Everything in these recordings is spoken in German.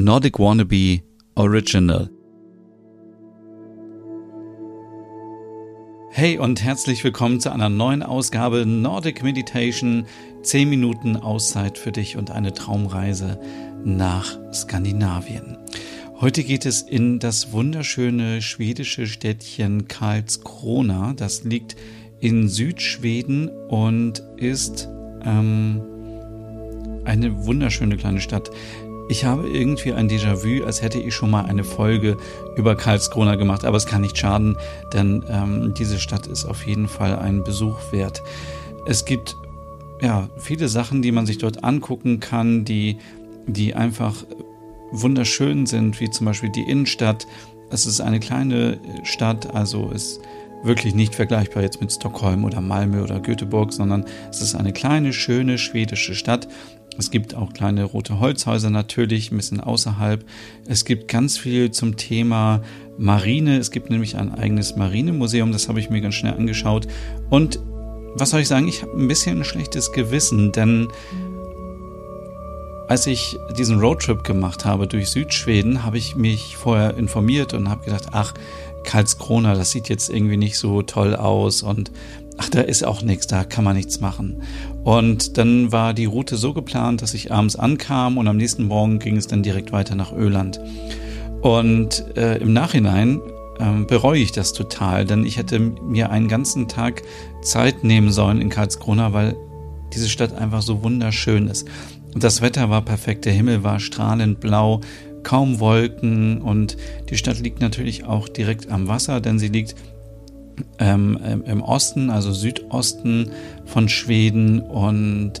Nordic Wannabe Original. Hey und herzlich willkommen zu einer neuen Ausgabe Nordic Meditation. 10 Minuten Auszeit für dich und eine Traumreise nach Skandinavien. Heute geht es in das wunderschöne schwedische Städtchen Karlskrona. Das liegt in Südschweden und ist ähm, eine wunderschöne kleine Stadt. Ich habe irgendwie ein Déjà-vu, als hätte ich schon mal eine Folge über Karlskrona gemacht, aber es kann nicht schaden, denn ähm, diese Stadt ist auf jeden Fall ein Besuch wert. Es gibt ja viele Sachen, die man sich dort angucken kann, die, die einfach wunderschön sind, wie zum Beispiel die Innenstadt. Es ist eine kleine Stadt, also ist wirklich nicht vergleichbar jetzt mit Stockholm oder Malmö oder Göteborg, sondern es ist eine kleine, schöne schwedische Stadt es gibt auch kleine rote Holzhäuser natürlich, ein bisschen außerhalb. Es gibt ganz viel zum Thema Marine. Es gibt nämlich ein eigenes Marinemuseum, das habe ich mir ganz schnell angeschaut. Und was soll ich sagen, ich habe ein bisschen ein schlechtes Gewissen, denn als ich diesen Roadtrip gemacht habe durch Südschweden, habe ich mich vorher informiert und habe gedacht, ach, Karlskrona, das sieht jetzt irgendwie nicht so toll aus und ach, da ist auch nichts, da kann man nichts machen. Und dann war die Route so geplant, dass ich abends ankam und am nächsten Morgen ging es dann direkt weiter nach Öland. Und äh, im Nachhinein äh, bereue ich das total, denn ich hätte mir einen ganzen Tag Zeit nehmen sollen in Karlskrona, weil diese Stadt einfach so wunderschön ist. Und das Wetter war perfekt, der Himmel war strahlend blau, kaum Wolken und die Stadt liegt natürlich auch direkt am Wasser, denn sie liegt ähm, im Osten, also Südosten von Schweden und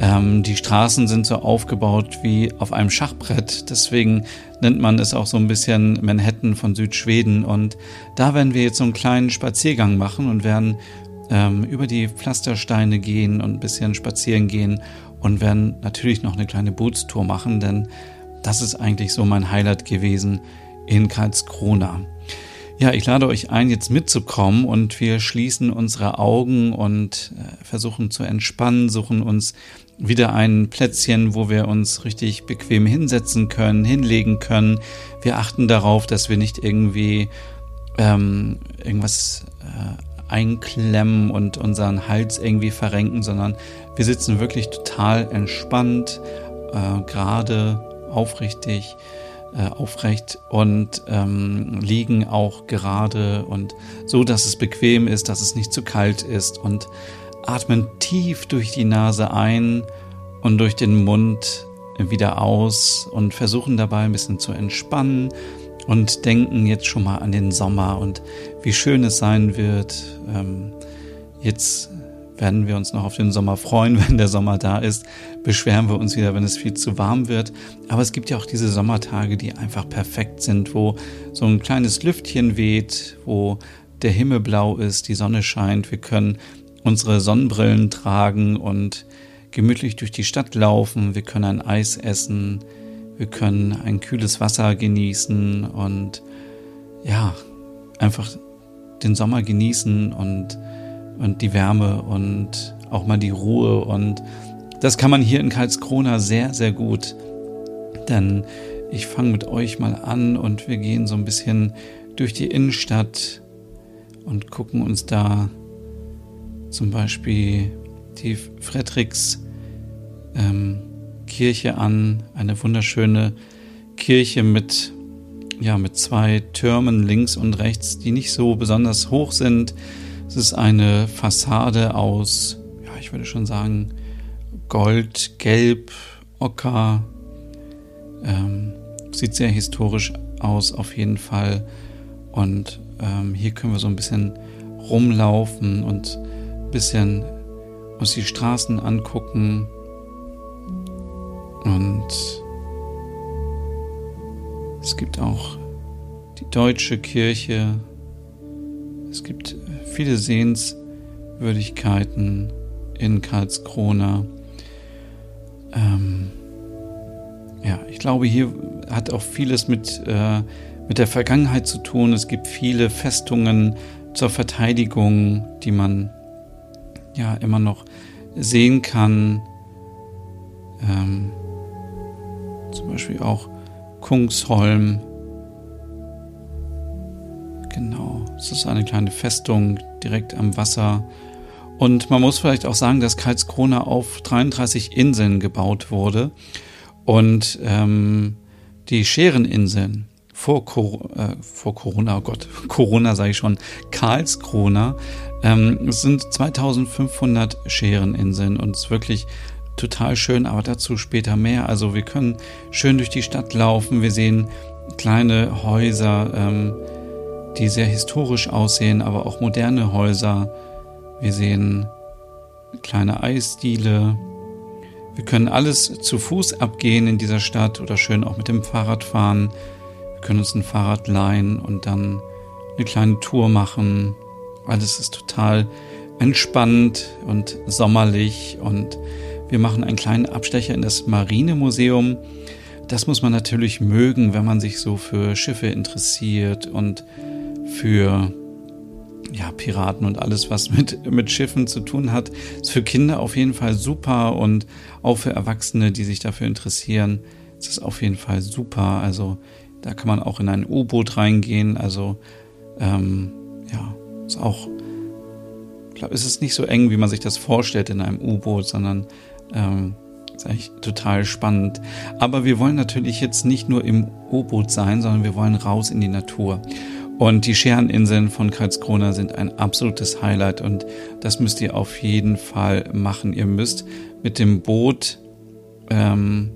ähm, die Straßen sind so aufgebaut wie auf einem Schachbrett. Deswegen nennt man es auch so ein bisschen Manhattan von Südschweden. Und da werden wir jetzt so einen kleinen Spaziergang machen und werden ähm, über die Pflastersteine gehen und ein bisschen spazieren gehen und werden natürlich noch eine kleine Bootstour machen, denn das ist eigentlich so mein Highlight gewesen in Karlskrona. Ja, ich lade euch ein, jetzt mitzukommen und wir schließen unsere Augen und äh, versuchen zu entspannen, suchen uns wieder ein Plätzchen, wo wir uns richtig bequem hinsetzen können, hinlegen können. Wir achten darauf, dass wir nicht irgendwie ähm, irgendwas äh, einklemmen und unseren Hals irgendwie verrenken, sondern wir sitzen wirklich total entspannt, äh, gerade, aufrichtig aufrecht und ähm, liegen auch gerade und so, dass es bequem ist, dass es nicht zu kalt ist und atmen tief durch die Nase ein und durch den Mund wieder aus und versuchen dabei ein bisschen zu entspannen und denken jetzt schon mal an den Sommer und wie schön es sein wird, ähm, jetzt werden wir uns noch auf den Sommer freuen, wenn der Sommer da ist. Beschweren wir uns wieder, wenn es viel zu warm wird. Aber es gibt ja auch diese Sommertage, die einfach perfekt sind, wo so ein kleines Lüftchen weht, wo der Himmel blau ist, die Sonne scheint. Wir können unsere Sonnenbrillen tragen und gemütlich durch die Stadt laufen. Wir können ein Eis essen. Wir können ein kühles Wasser genießen und ja, einfach den Sommer genießen und und die Wärme und auch mal die Ruhe. Und das kann man hier in Karlskrona sehr, sehr gut. Denn ich fange mit euch mal an und wir gehen so ein bisschen durch die Innenstadt und gucken uns da zum Beispiel die Fredriks ähm, Kirche an, eine wunderschöne Kirche mit ja mit zwei Türmen links und rechts, die nicht so besonders hoch sind, es ist eine Fassade aus, ja, ich würde schon sagen, Gold, Gelb, Ocker. Ähm, sieht sehr historisch aus, auf jeden Fall. Und ähm, hier können wir so ein bisschen rumlaufen und ein bisschen uns die Straßen angucken. Und es gibt auch die deutsche Kirche. Es gibt viele Sehenswürdigkeiten in Karlskrona. Ähm, ja, ich glaube, hier hat auch vieles mit, äh, mit der Vergangenheit zu tun. Es gibt viele Festungen zur Verteidigung, die man ja immer noch sehen kann. Ähm, zum Beispiel auch Kungsholm. Genau, es ist eine kleine Festung direkt am Wasser. Und man muss vielleicht auch sagen, dass Karlskrona auf 33 Inseln gebaut wurde. Und ähm, die Schereninseln vor, Cor äh, vor Corona, oh Gott, Corona sage ich schon, Karlskrona, ähm, es sind 2500 Schereninseln und es ist wirklich total schön, aber dazu später mehr. Also wir können schön durch die Stadt laufen, wir sehen kleine Häuser, ähm, die sehr historisch aussehen, aber auch moderne Häuser. Wir sehen kleine Eisdiele. Wir können alles zu Fuß abgehen in dieser Stadt oder schön auch mit dem Fahrrad fahren. Wir können uns ein Fahrrad leihen und dann eine kleine Tour machen. Alles ist total entspannt und sommerlich und wir machen einen kleinen Abstecher in das Marinemuseum. Das muss man natürlich mögen, wenn man sich so für Schiffe interessiert und für ja, Piraten und alles, was mit, mit Schiffen zu tun hat, ist für Kinder auf jeden Fall super und auch für Erwachsene, die sich dafür interessieren, ist es auf jeden Fall super. Also da kann man auch in ein U-Boot reingehen. Also ähm, ja, ist auch, glaube, es ist nicht so eng, wie man sich das vorstellt in einem U-Boot, sondern ähm, ist eigentlich total spannend. Aber wir wollen natürlich jetzt nicht nur im U-Boot sein, sondern wir wollen raus in die Natur. Und die Schereninseln von Karlskrona sind ein absolutes Highlight und das müsst ihr auf jeden Fall machen. Ihr müsst mit dem Boot, ähm,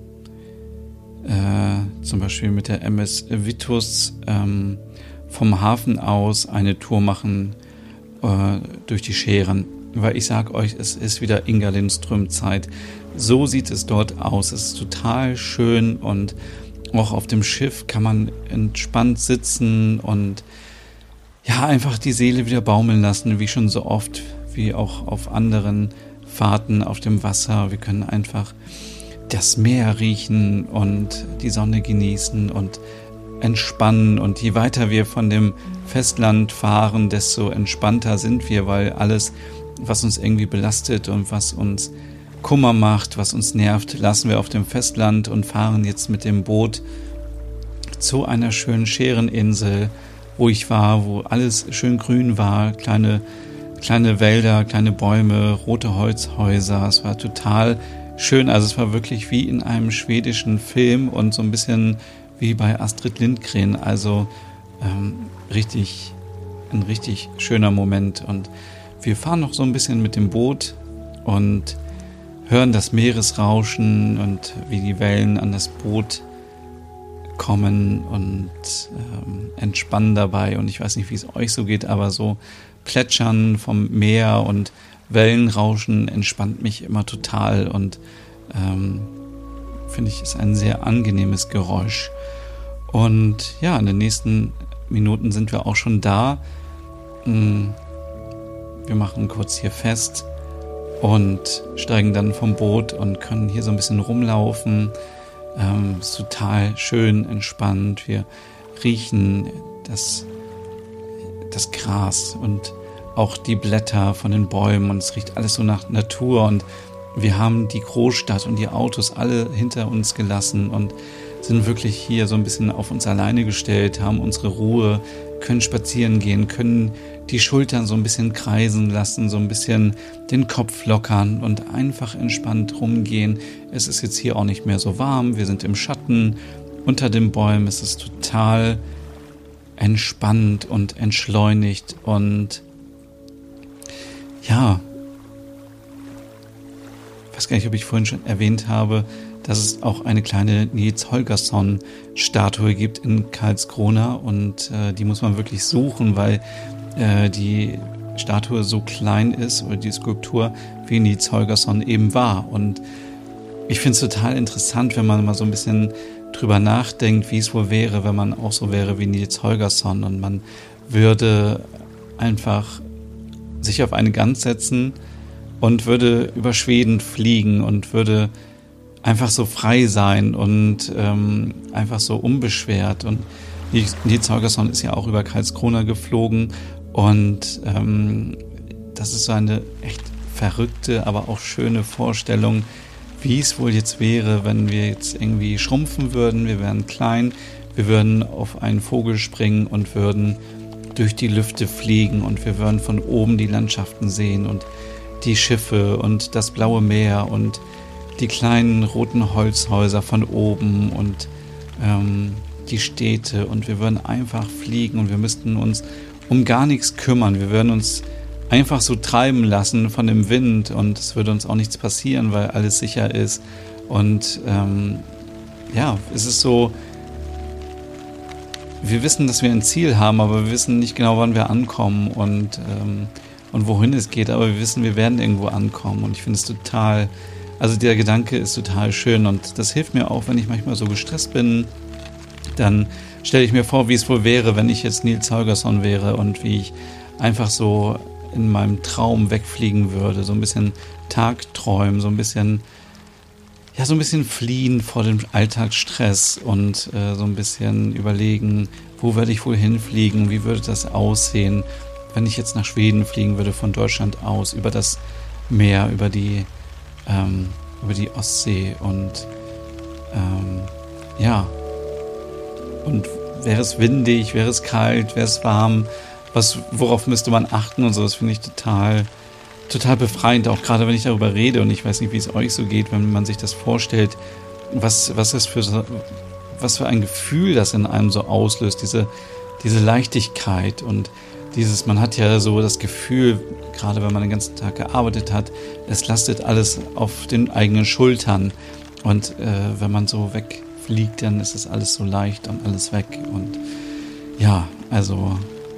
äh, zum Beispiel mit der MS Vitus, ähm, vom Hafen aus eine Tour machen äh, durch die Scheren. Weil ich sag euch, es ist wieder Inga Lindström Zeit. So sieht es dort aus. Es ist total schön und auch auf dem Schiff kann man entspannt sitzen und ja, einfach die Seele wieder baumeln lassen, wie schon so oft, wie auch auf anderen Fahrten auf dem Wasser. Wir können einfach das Meer riechen und die Sonne genießen und entspannen. Und je weiter wir von dem Festland fahren, desto entspannter sind wir, weil alles, was uns irgendwie belastet und was uns Kummer macht, was uns nervt, lassen wir auf dem Festland und fahren jetzt mit dem Boot zu einer schönen Schereninsel, wo ich war, wo alles schön grün war, kleine, kleine Wälder, kleine Bäume, rote Holzhäuser. Es war total schön. Also es war wirklich wie in einem schwedischen Film und so ein bisschen wie bei Astrid Lindgren. Also ähm, richtig, ein richtig schöner Moment. Und wir fahren noch so ein bisschen mit dem Boot und hören das Meeresrauschen und wie die Wellen an das Boot kommen und ähm, entspannen dabei. Und ich weiß nicht, wie es euch so geht, aber so Plätschern vom Meer und Wellenrauschen entspannt mich immer total und ähm, finde ich, ist ein sehr angenehmes Geräusch. Und ja, in den nächsten Minuten sind wir auch schon da. Mm, wir machen kurz hier fest und steigen dann vom Boot und können hier so ein bisschen rumlaufen. Ähm, ist total schön, entspannt. Wir riechen das, das Gras und auch die Blätter von den Bäumen und es riecht alles so nach Natur und wir haben die Großstadt und die Autos alle hinter uns gelassen und sind wirklich hier so ein bisschen auf uns alleine gestellt, haben unsere Ruhe, können spazieren gehen, können die Schultern so ein bisschen kreisen lassen, so ein bisschen den Kopf lockern und einfach entspannt rumgehen. Es ist jetzt hier auch nicht mehr so warm, wir sind im Schatten, unter den Bäumen, es ist total entspannt und entschleunigt und ja, ich weiß gar nicht, ob ich vorhin schon erwähnt habe, dass es auch eine kleine Nils Holgersson Statue gibt in Karlskrona. Und äh, die muss man wirklich suchen, weil äh, die Statue so klein ist oder die Skulptur wie Nils Holgersson eben war. Und ich finde es total interessant, wenn man mal so ein bisschen drüber nachdenkt, wie es wohl wäre, wenn man auch so wäre wie Nils Holgersson. Und man würde einfach sich auf eine Gans setzen und würde über Schweden fliegen und würde einfach so frei sein und ähm, einfach so unbeschwert. Und Nils Holgersson ist ja auch über Karlskrona geflogen. Und ähm, das ist so eine echt verrückte, aber auch schöne Vorstellung, wie es wohl jetzt wäre, wenn wir jetzt irgendwie schrumpfen würden, wir wären klein, wir würden auf einen Vogel springen und würden durch die Lüfte fliegen. Und wir würden von oben die Landschaften sehen und die Schiffe und das blaue Meer. Und die kleinen roten Holzhäuser von oben und ähm, die Städte und wir würden einfach fliegen und wir müssten uns um gar nichts kümmern. Wir würden uns einfach so treiben lassen von dem Wind und es würde uns auch nichts passieren, weil alles sicher ist. Und ähm, ja, es ist so, wir wissen, dass wir ein Ziel haben, aber wir wissen nicht genau, wann wir ankommen und, ähm, und wohin es geht, aber wir wissen, wir werden irgendwo ankommen und ich finde es total, also der Gedanke ist total schön und das hilft mir auch, wenn ich manchmal so gestresst bin, dann stelle ich mir vor, wie es wohl wäre, wenn ich jetzt Nils Holgersson wäre und wie ich einfach so in meinem Traum wegfliegen würde, so ein bisschen Tagträumen, so ein bisschen ja, so ein bisschen fliehen vor dem Alltagsstress und äh, so ein bisschen überlegen, wo werde ich wohl hinfliegen, wie würde das aussehen, wenn ich jetzt nach Schweden fliegen würde von Deutschland aus, über das Meer, über die, ähm, über die Ostsee und ähm, ja, und wäre es windig, wäre es kalt, wäre es warm, was, worauf müsste man achten und so, das finde ich total total befreiend, auch gerade wenn ich darüber rede und ich weiß nicht, wie es euch so geht, wenn man sich das vorstellt, was, was ist für was für ein Gefühl das in einem so auslöst, diese, diese Leichtigkeit und dieses, man hat ja so das Gefühl, gerade wenn man den ganzen Tag gearbeitet hat, es lastet alles auf den eigenen Schultern. Und äh, wenn man so wegfliegt, dann ist es alles so leicht und alles weg. Und ja, also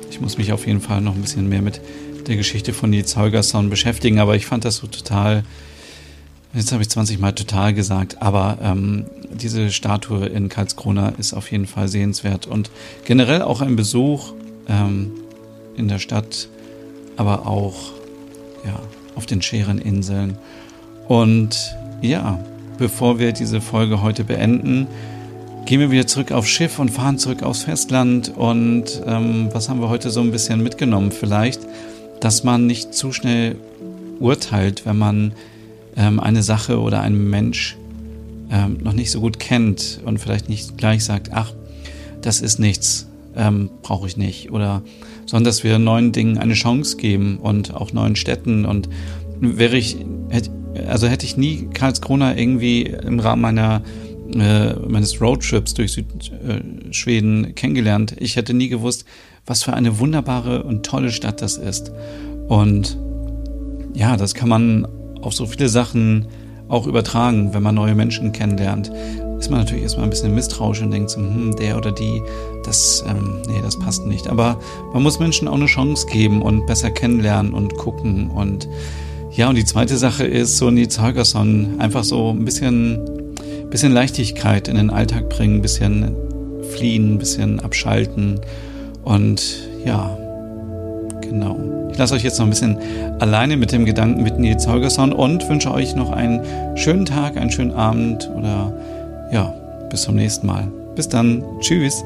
ich muss mich auf jeden Fall noch ein bisschen mehr mit der Geschichte von Nils Holgersson beschäftigen, aber ich fand das so total, jetzt habe ich 20 Mal total gesagt, aber ähm, diese Statue in Karlskrona ist auf jeden Fall sehenswert. Und generell auch ein Besuch ähm, in der Stadt, aber auch ja, auf den Schereninseln. Und ja, bevor wir diese Folge heute beenden, gehen wir wieder zurück aufs Schiff und fahren zurück aufs Festland. Und ähm, was haben wir heute so ein bisschen mitgenommen? Vielleicht dass man nicht zu schnell urteilt, wenn man ähm, eine Sache oder einen Mensch ähm, noch nicht so gut kennt und vielleicht nicht gleich sagt, ach, das ist nichts, ähm, brauche ich nicht. Oder sondern dass wir neuen Dingen eine Chance geben und auch neuen Städten. Und wäre ich, hätte, also hätte ich nie Karlskrona irgendwie im Rahmen meiner äh, meines Roadtrips durch Südschweden äh, kennengelernt. Ich hätte nie gewusst, was für eine wunderbare und tolle Stadt das ist. Und ja, das kann man auf so viele Sachen auch übertragen, wenn man neue Menschen kennenlernt. Ist man natürlich erstmal ein bisschen misstrauisch und denkt so, hm, der oder die, das, ähm, nee, das passt nicht. Aber man muss Menschen auch eine Chance geben und besser kennenlernen und gucken. Und ja, und die zweite Sache ist, so Nils Holgersson, einfach so ein bisschen, bisschen Leichtigkeit in den Alltag bringen, ein bisschen fliehen, ein bisschen abschalten und ja, genau. Ich lasse euch jetzt noch ein bisschen alleine mit dem Gedanken mit Nils Holgersson und wünsche euch noch einen schönen Tag, einen schönen Abend oder ja, bis zum nächsten Mal. Bis dann. Tschüss.